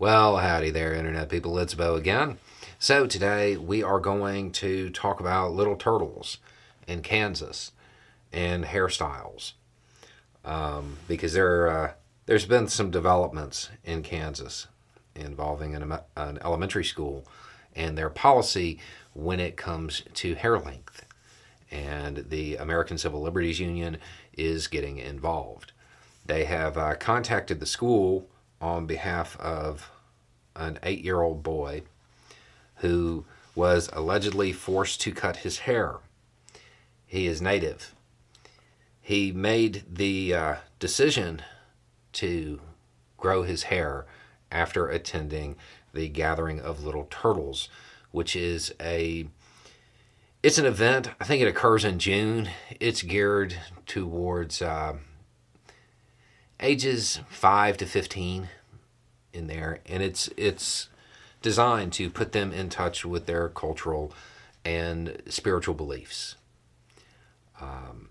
Well, howdy there, Internet people. It's Beau again. So, today we are going to talk about little turtles in Kansas and hairstyles. Um, because there, uh, there's been some developments in Kansas involving an, an elementary school and their policy when it comes to hair length. And the American Civil Liberties Union is getting involved. They have uh, contacted the school on behalf of an eight year old boy who was allegedly forced to cut his hair. He is native. He made the uh, decision to grow his hair after attending the gathering of little turtles which is a it's an event i think it occurs in june it's geared towards uh, ages 5 to 15 in there and it's it's designed to put them in touch with their cultural and spiritual beliefs. Um,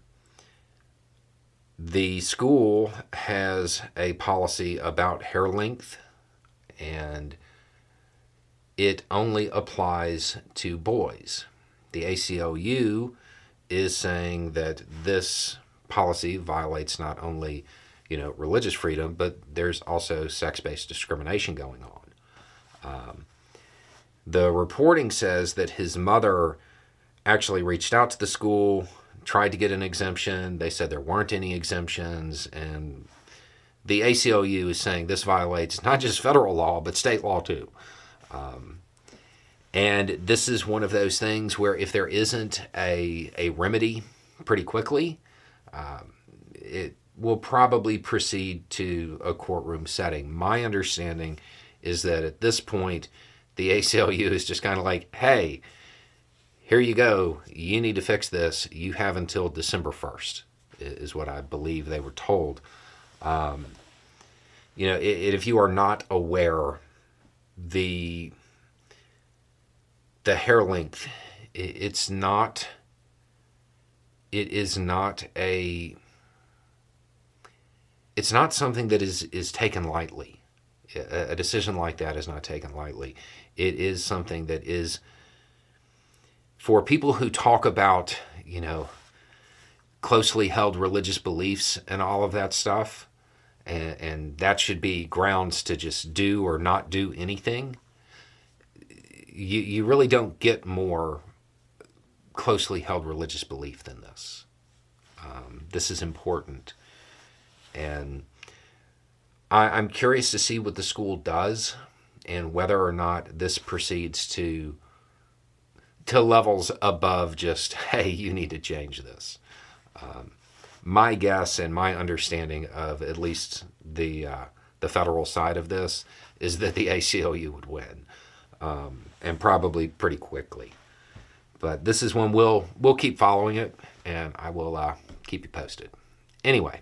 the school has a policy about hair length and it only applies to boys. The ACLU is saying that this policy violates not only you know, religious freedom, but there's also sex based discrimination going on. Um, the reporting says that his mother actually reached out to the school, tried to get an exemption. They said there weren't any exemptions. And the ACLU is saying this violates not just federal law, but state law too. Um, and this is one of those things where if there isn't a, a remedy pretty quickly, um, it will probably proceed to a courtroom setting. My understanding is that at this point, the ACLU is just kind of like, hey, here you go. You need to fix this. You have until December 1st, is what I believe they were told. Um, you know, if you are not aware, the the hair length, it, it's not. It is not a it's not something that is is taken lightly. A, decision like that is not taken lightly. It is something that is for people who talk about, you know, closely held religious beliefs and all of that stuff, and, and that should be grounds to just do or not do anything. You, you really don't get more closely held religious belief than this. Um, this is important. And I, I'm curious to see what the school does and whether or not this proceeds to to levels above just hey you need to change this. Um, my guess and my understanding of at least the uh, the federal side of this is that the ACLU would win um, and probably pretty quickly. But this is one we'll we'll keep following it and I will uh, keep you posted. Anyway